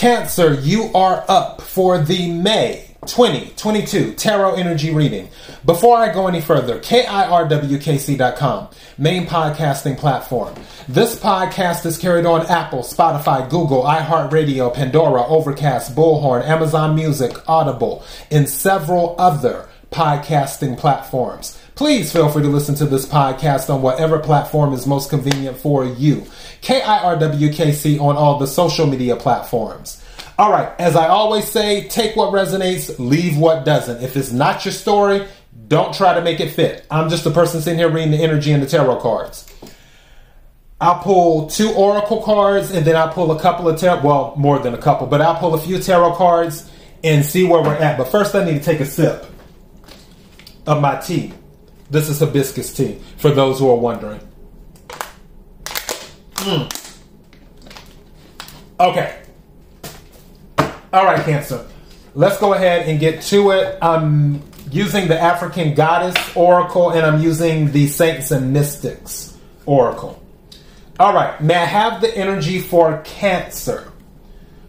Cancer, you are up for the May 2022 Tarot Energy Reading. Before I go any further, KIRWKC.com, main podcasting platform. This podcast is carried on Apple, Spotify, Google, iHeartRadio, Pandora, Overcast, Bullhorn, Amazon Music, Audible, and several other podcasting platforms. Please feel free to listen to this podcast on whatever platform is most convenient for you. KIRWKC on all the social media platforms. All right, as I always say, take what resonates, leave what doesn't. If it's not your story, don't try to make it fit. I'm just a person sitting here reading the energy and the tarot cards. I'll pull two oracle cards and then I'll pull a couple of tarot, well, more than a couple, but I'll pull a few tarot cards and see where we're at. But first, I need to take a sip of my tea. This is hibiscus tea, for those who are wondering. Mm. Okay. All right, Cancer. Let's go ahead and get to it. I'm using the African Goddess Oracle and I'm using the Saints and Mystics Oracle. All right, may I have the energy for Cancer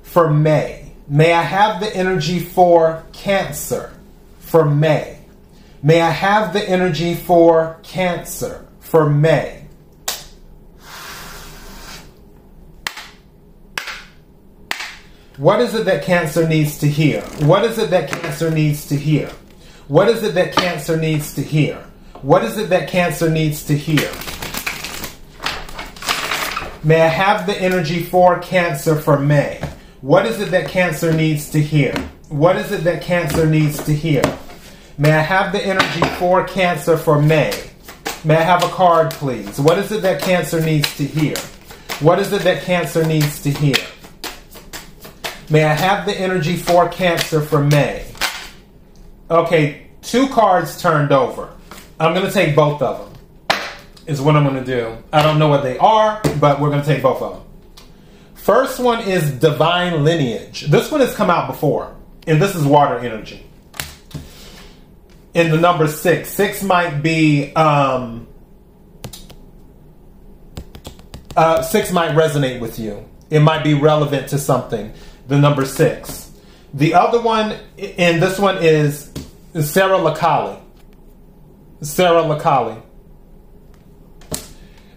for May? May I have the energy for Cancer for May? May I have the energy for Cancer for May? What is it that cancer needs to hear? What is it that cancer needs to hear? What is it that cancer needs to hear? What is it that cancer needs to hear? May I have the energy for cancer for May? What is it that cancer needs to hear? What is it that cancer needs to hear? May I have the energy for cancer for May? May I have a card, please? What is it that cancer needs to hear? What is it that cancer needs to hear? May I have the energy for Cancer for May? Okay, two cards turned over. I'm going to take both of them, is what I'm going to do. I don't know what they are, but we're going to take both of them. First one is Divine Lineage. This one has come out before, and this is water energy. In the number six, six might be um, uh, six might resonate with you. It might be relevant to something the number six. The other one, and this one is Sarah Lacali. Sarah Lacali.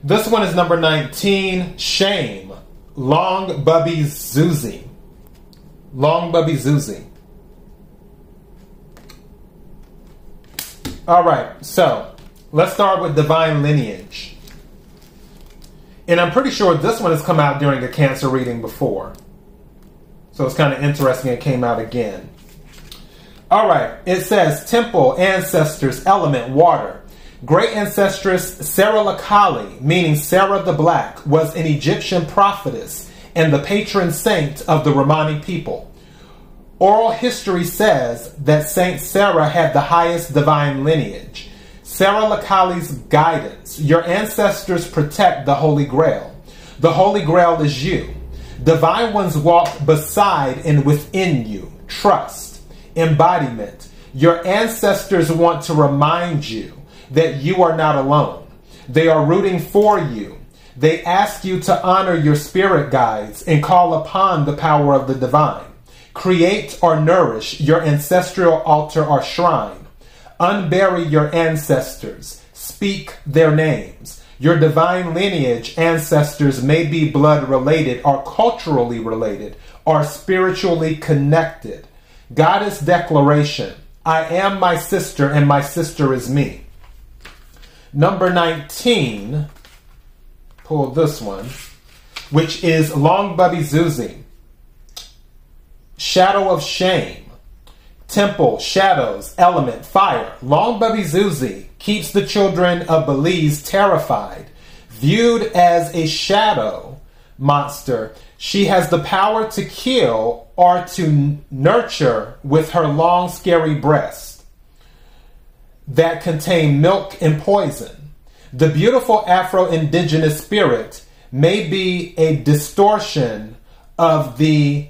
This one is number 19, Shame. Long Bubby Zuzi. Long Bubby Zuzi. All right, so let's start with Divine Lineage. And I'm pretty sure this one has come out during a cancer reading before. So it's kind of interesting it came out again. All right, it says temple, ancestors, element, water. Great ancestress Sarah Lakali, meaning Sarah the Black, was an Egyptian prophetess and the patron saint of the Romani people. Oral history says that Saint Sarah had the highest divine lineage. Sarah Lakali's guidance. Your ancestors protect the Holy Grail. The Holy Grail is you. Divine ones walk beside and within you. Trust, embodiment. Your ancestors want to remind you that you are not alone. They are rooting for you. They ask you to honor your spirit guides and call upon the power of the divine. Create or nourish your ancestral altar or shrine. Unbury your ancestors. Speak their names. Your divine lineage ancestors may be blood related or culturally related or spiritually connected. Goddess declaration I am my sister and my sister is me. Number 19, pull this one, which is Long Bubby Zuzi. Shadow of Shame. Temple, Shadows, Element, Fire. Long Bubby Zuzi keeps the children of Belize terrified. Viewed as a shadow monster, she has the power to kill or to nurture with her long, scary breast that contain milk and poison. The beautiful Afro indigenous spirit may be a distortion of the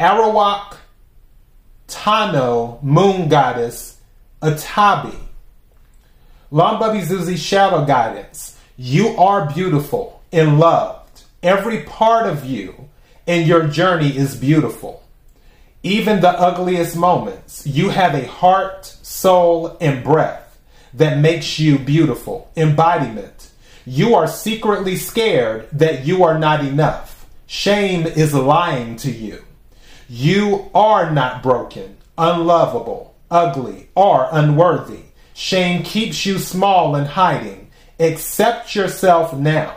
Arawak Taino moon goddess Atabey Long Bubby Zuzi's shadow guidance. You are beautiful and loved. Every part of you and your journey is beautiful. Even the ugliest moments, you have a heart, soul, and breath that makes you beautiful. Embodiment. You are secretly scared that you are not enough. Shame is lying to you. You are not broken, unlovable, ugly, or unworthy. Shame keeps you small and hiding. Accept yourself now.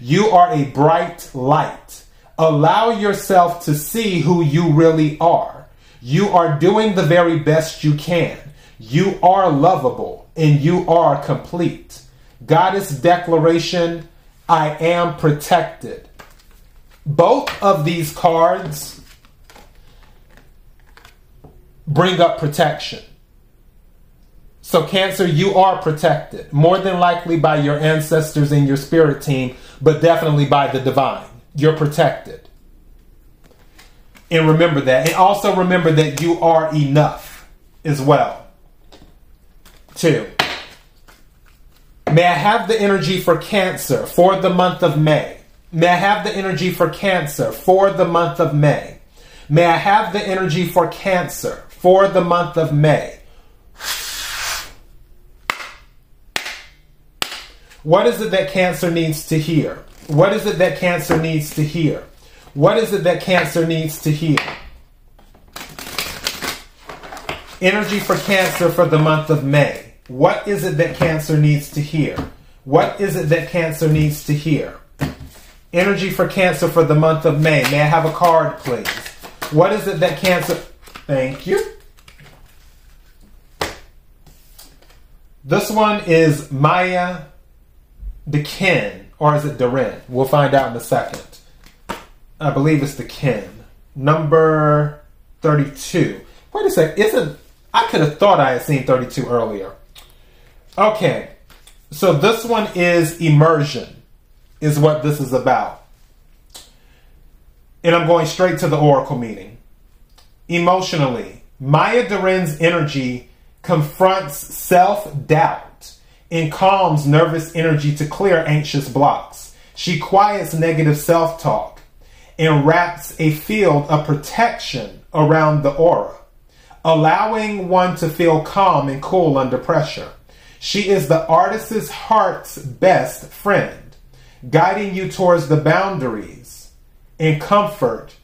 You are a bright light. Allow yourself to see who you really are. You are doing the very best you can. You are lovable and you are complete. Goddess declaration I am protected. Both of these cards bring up protection. So, Cancer, you are protected, more than likely by your ancestors and your spirit team, but definitely by the divine. You're protected. And remember that. And also remember that you are enough as well. Two. May I have the energy for Cancer for the month of May? May I have the energy for Cancer for the month of May? May I have the energy for Cancer for the month of May? What is it that cancer needs to hear? What is it that cancer needs to hear? What is it that cancer needs to hear? Energy for cancer for the month of May. What is it that cancer needs to hear? What is it that cancer needs to hear? Energy for cancer for the month of May. May I have a card, please? What is it that cancer. Thank you. This one is Maya the kin, or is it Deren? We'll find out in a second. I believe it's the kin. Number 32. Wait a sec. Isn't I could have thought I had seen 32 earlier. Okay. So this one is immersion, is what this is about. And I'm going straight to the oracle meeting. Emotionally, Maya Deren's energy confronts self doubt and calms nervous energy to clear anxious blocks. She quiets negative self talk and wraps a field of protection around the aura, allowing one to feel calm and cool under pressure. She is the artist's heart's best friend, guiding you towards the boundaries and comfort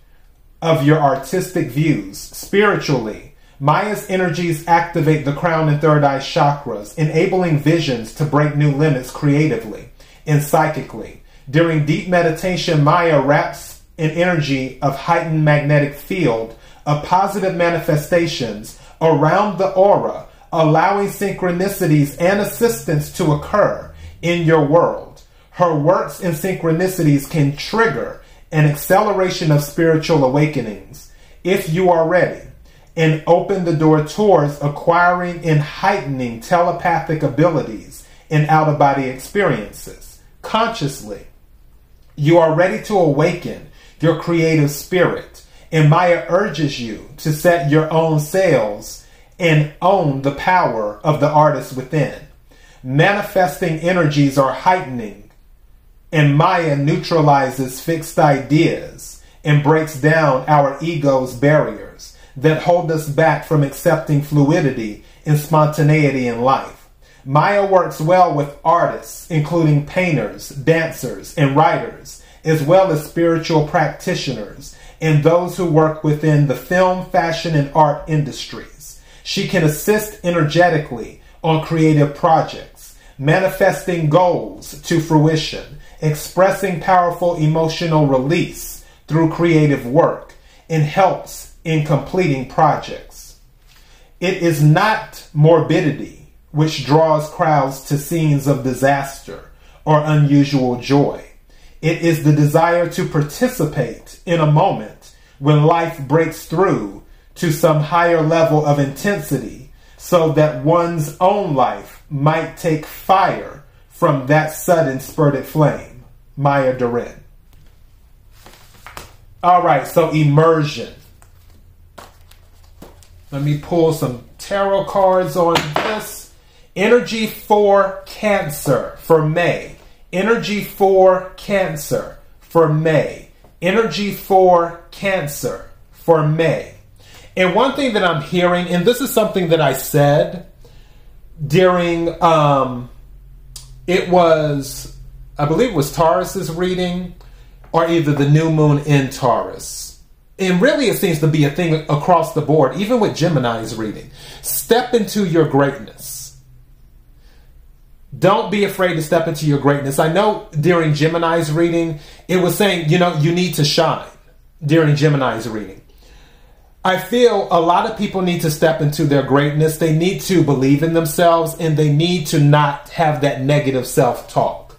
of your artistic views spiritually Maya's energies activate the crown and third eye chakras, enabling visions to break new limits creatively and psychically. During deep meditation, Maya wraps an energy of heightened magnetic field of positive manifestations around the aura, allowing synchronicities and assistance to occur in your world. Her works and synchronicities can trigger an acceleration of spiritual awakenings if you are ready and open the door towards acquiring and heightening telepathic abilities and out of body experiences consciously. You are ready to awaken your creative spirit, and Maya urges you to set your own sails and own the power of the artist within. Manifesting energies are heightening, and Maya neutralizes fixed ideas and breaks down our ego's barriers that hold us back from accepting fluidity and spontaneity in life. Maya works well with artists, including painters, dancers, and writers, as well as spiritual practitioners and those who work within the film, fashion, and art industries. She can assist energetically on creative projects, manifesting goals to fruition, expressing powerful emotional release through creative work, and helps in completing projects. It is not morbidity which draws crowds to scenes of disaster or unusual joy. It is the desire to participate in a moment when life breaks through to some higher level of intensity so that one's own life might take fire from that sudden spurted flame. Maya Deren. All right, so immersion. Let me pull some tarot cards on this. Energy for Cancer for May. Energy for Cancer for May. energy for Cancer for May. And one thing that I'm hearing, and this is something that I said during, um, it was, I believe it was Taurus's reading, or either the new moon in Taurus. And really, it seems to be a thing across the board, even with Gemini's reading. Step into your greatness. Don't be afraid to step into your greatness. I know during Gemini's reading, it was saying, you know, you need to shine during Gemini's reading. I feel a lot of people need to step into their greatness. They need to believe in themselves and they need to not have that negative self talk.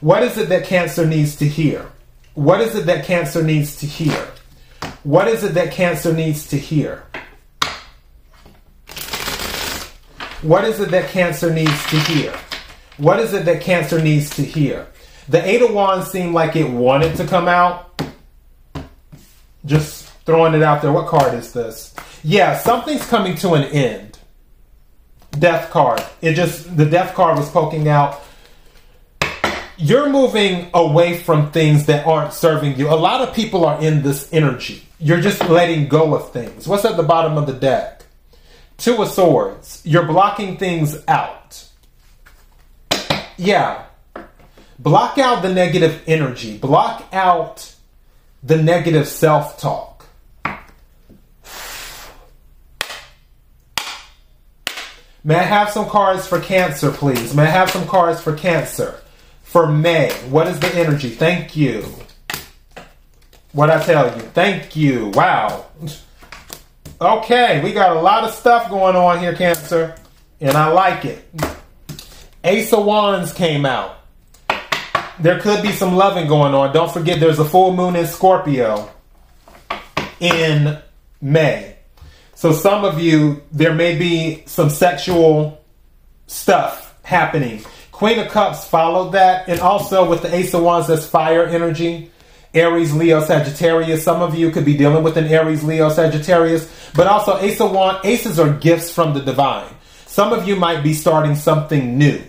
What is it that Cancer needs to hear? What is it that Cancer needs to hear? What is it that Cancer needs to hear? What is it that Cancer needs to hear? What is it that Cancer needs to hear? The Eight of Wands seemed like it wanted to come out. Just throwing it out there. What card is this? Yeah, something's coming to an end. Death card. It just, the death card was poking out. You're moving away from things that aren't serving you. A lot of people are in this energy. You're just letting go of things. What's at the bottom of the deck? Two of Swords. You're blocking things out. Yeah. Block out the negative energy. Block out the negative self talk. May I have some cards for Cancer, please? May I have some cards for Cancer? For May, what is the energy? Thank you. What I tell you? Thank you. Wow. Okay, we got a lot of stuff going on here, Cancer, and I like it. Ace of Wands came out. There could be some loving going on. Don't forget, there's a full moon in Scorpio in May. So some of you, there may be some sexual stuff happening. Queen of Cups followed that, and also with the Ace of Wands, that's fire energy. Aries, Leo, Sagittarius. Some of you could be dealing with an Aries, Leo, Sagittarius, but also Ace of Wands. Aces are gifts from the divine. Some of you might be starting something new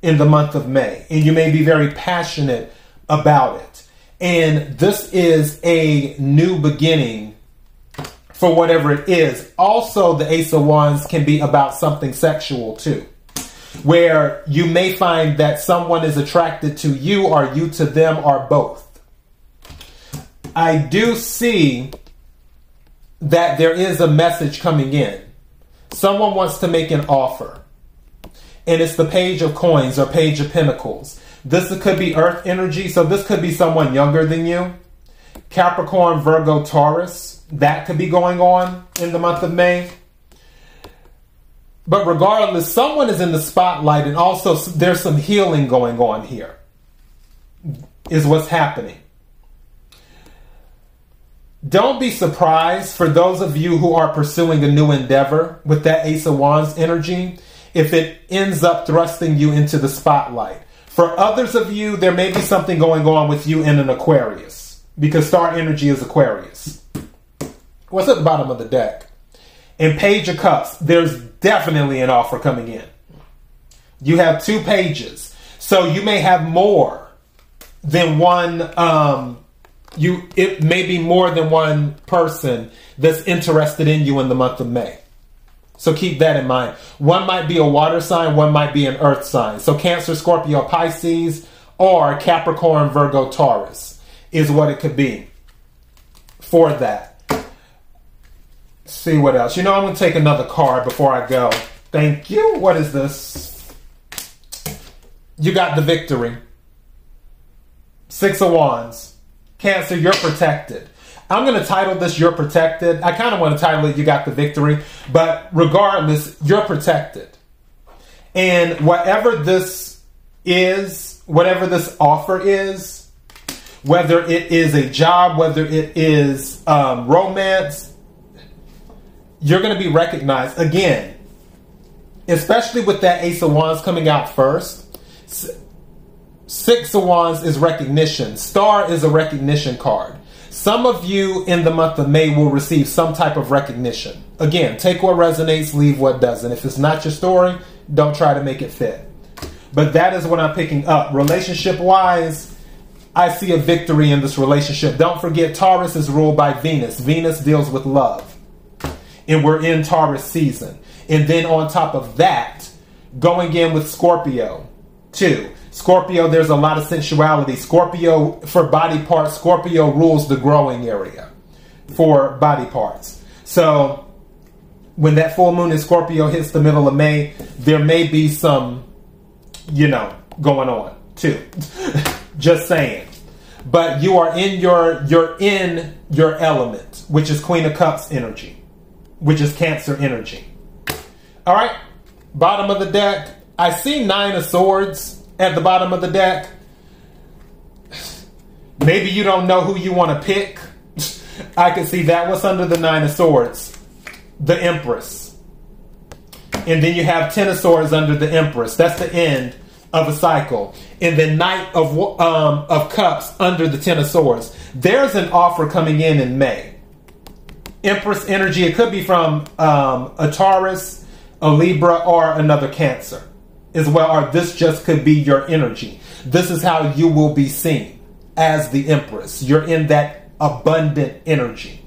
in the month of May, and you may be very passionate about it. And this is a new beginning for whatever it is. Also, the Ace of Wands can be about something sexual too, where you may find that someone is attracted to you or you to them or both. I do see that there is a message coming in. Someone wants to make an offer, and it's the Page of Coins or Page of Pentacles. This could be Earth energy, so this could be someone younger than you. Capricorn, Virgo, Taurus that could be going on in the month of May. But regardless, someone is in the spotlight, and also there's some healing going on here, is what's happening. Don't be surprised for those of you who are pursuing a new endeavor with that Ace of Wands energy if it ends up thrusting you into the spotlight. For others of you, there may be something going on with you in an Aquarius because star energy is Aquarius what's at the bottom of the deck? In Page of Cups, there's definitely an offer coming in. You have two pages, so you may have more than one. Um, you it may be more than one person that's interested in you in the month of May. So keep that in mind. One might be a water sign, one might be an earth sign. So Cancer, Scorpio, Pisces, or Capricorn, Virgo, Taurus is what it could be for that see what else. You know, I'm going to take another card before I go. Thank you. What is this? You got the victory. Six of Wands. Cancer, you're protected. I'm going to title this You're Protected. I kind of want to title it You Got the Victory, but regardless, you're protected. And whatever this is, whatever this offer is, whether it is a job, whether it is um, romance, you're going to be recognized again, especially with that Ace of Wands coming out first. Six of Wands is recognition. Star is a recognition card. Some of you in the month of May will receive some type of recognition. Again, take what resonates, leave what doesn't. If it's not your story, don't try to make it fit. But that is what I'm picking up. Relationship wise, I see a victory in this relationship. Don't forget, Taurus is ruled by Venus. Venus deals with love. And we're in Taurus season. And then on top of that, going in with Scorpio, too. Scorpio, there's a lot of sensuality. Scorpio, for body parts, Scorpio rules the growing area for body parts. So when that full moon in Scorpio hits the middle of May, there may be some, you know, going on too. Just saying. But you are in your you're in your element, which is Queen of Cups energy, which is Cancer energy. All right, bottom of the deck. I see Nine of Swords at the bottom of the deck. Maybe you don't know who you want to pick. I can see that. What's under the Nine of Swords? The Empress. And then you have Ten of Swords under the Empress. That's the end of a cycle. And the Knight of um, of Cups under the Ten of Swords. There's an offer coming in in May. Empress energy. It could be from um, a Taurus, a Libra, or another Cancer as well. Or this just could be your energy. This is how you will be seen as the Empress. You're in that abundant energy.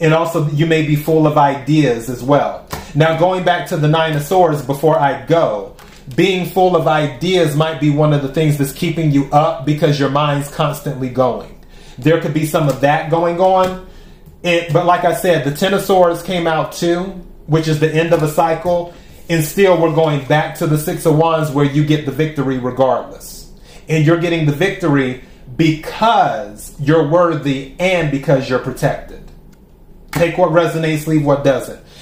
And also, you may be full of ideas as well. Now, going back to the Nine of Swords before I go, being full of ideas might be one of the things that's keeping you up because your mind's constantly going. There could be some of that going on. It, but like I said, the Ten of Swords came out too, which is the end of a cycle. And still, we're going back to the Six of Wands where you get the victory regardless. And you're getting the victory because you're worthy and because you're protected. Take what resonates, leave what doesn't.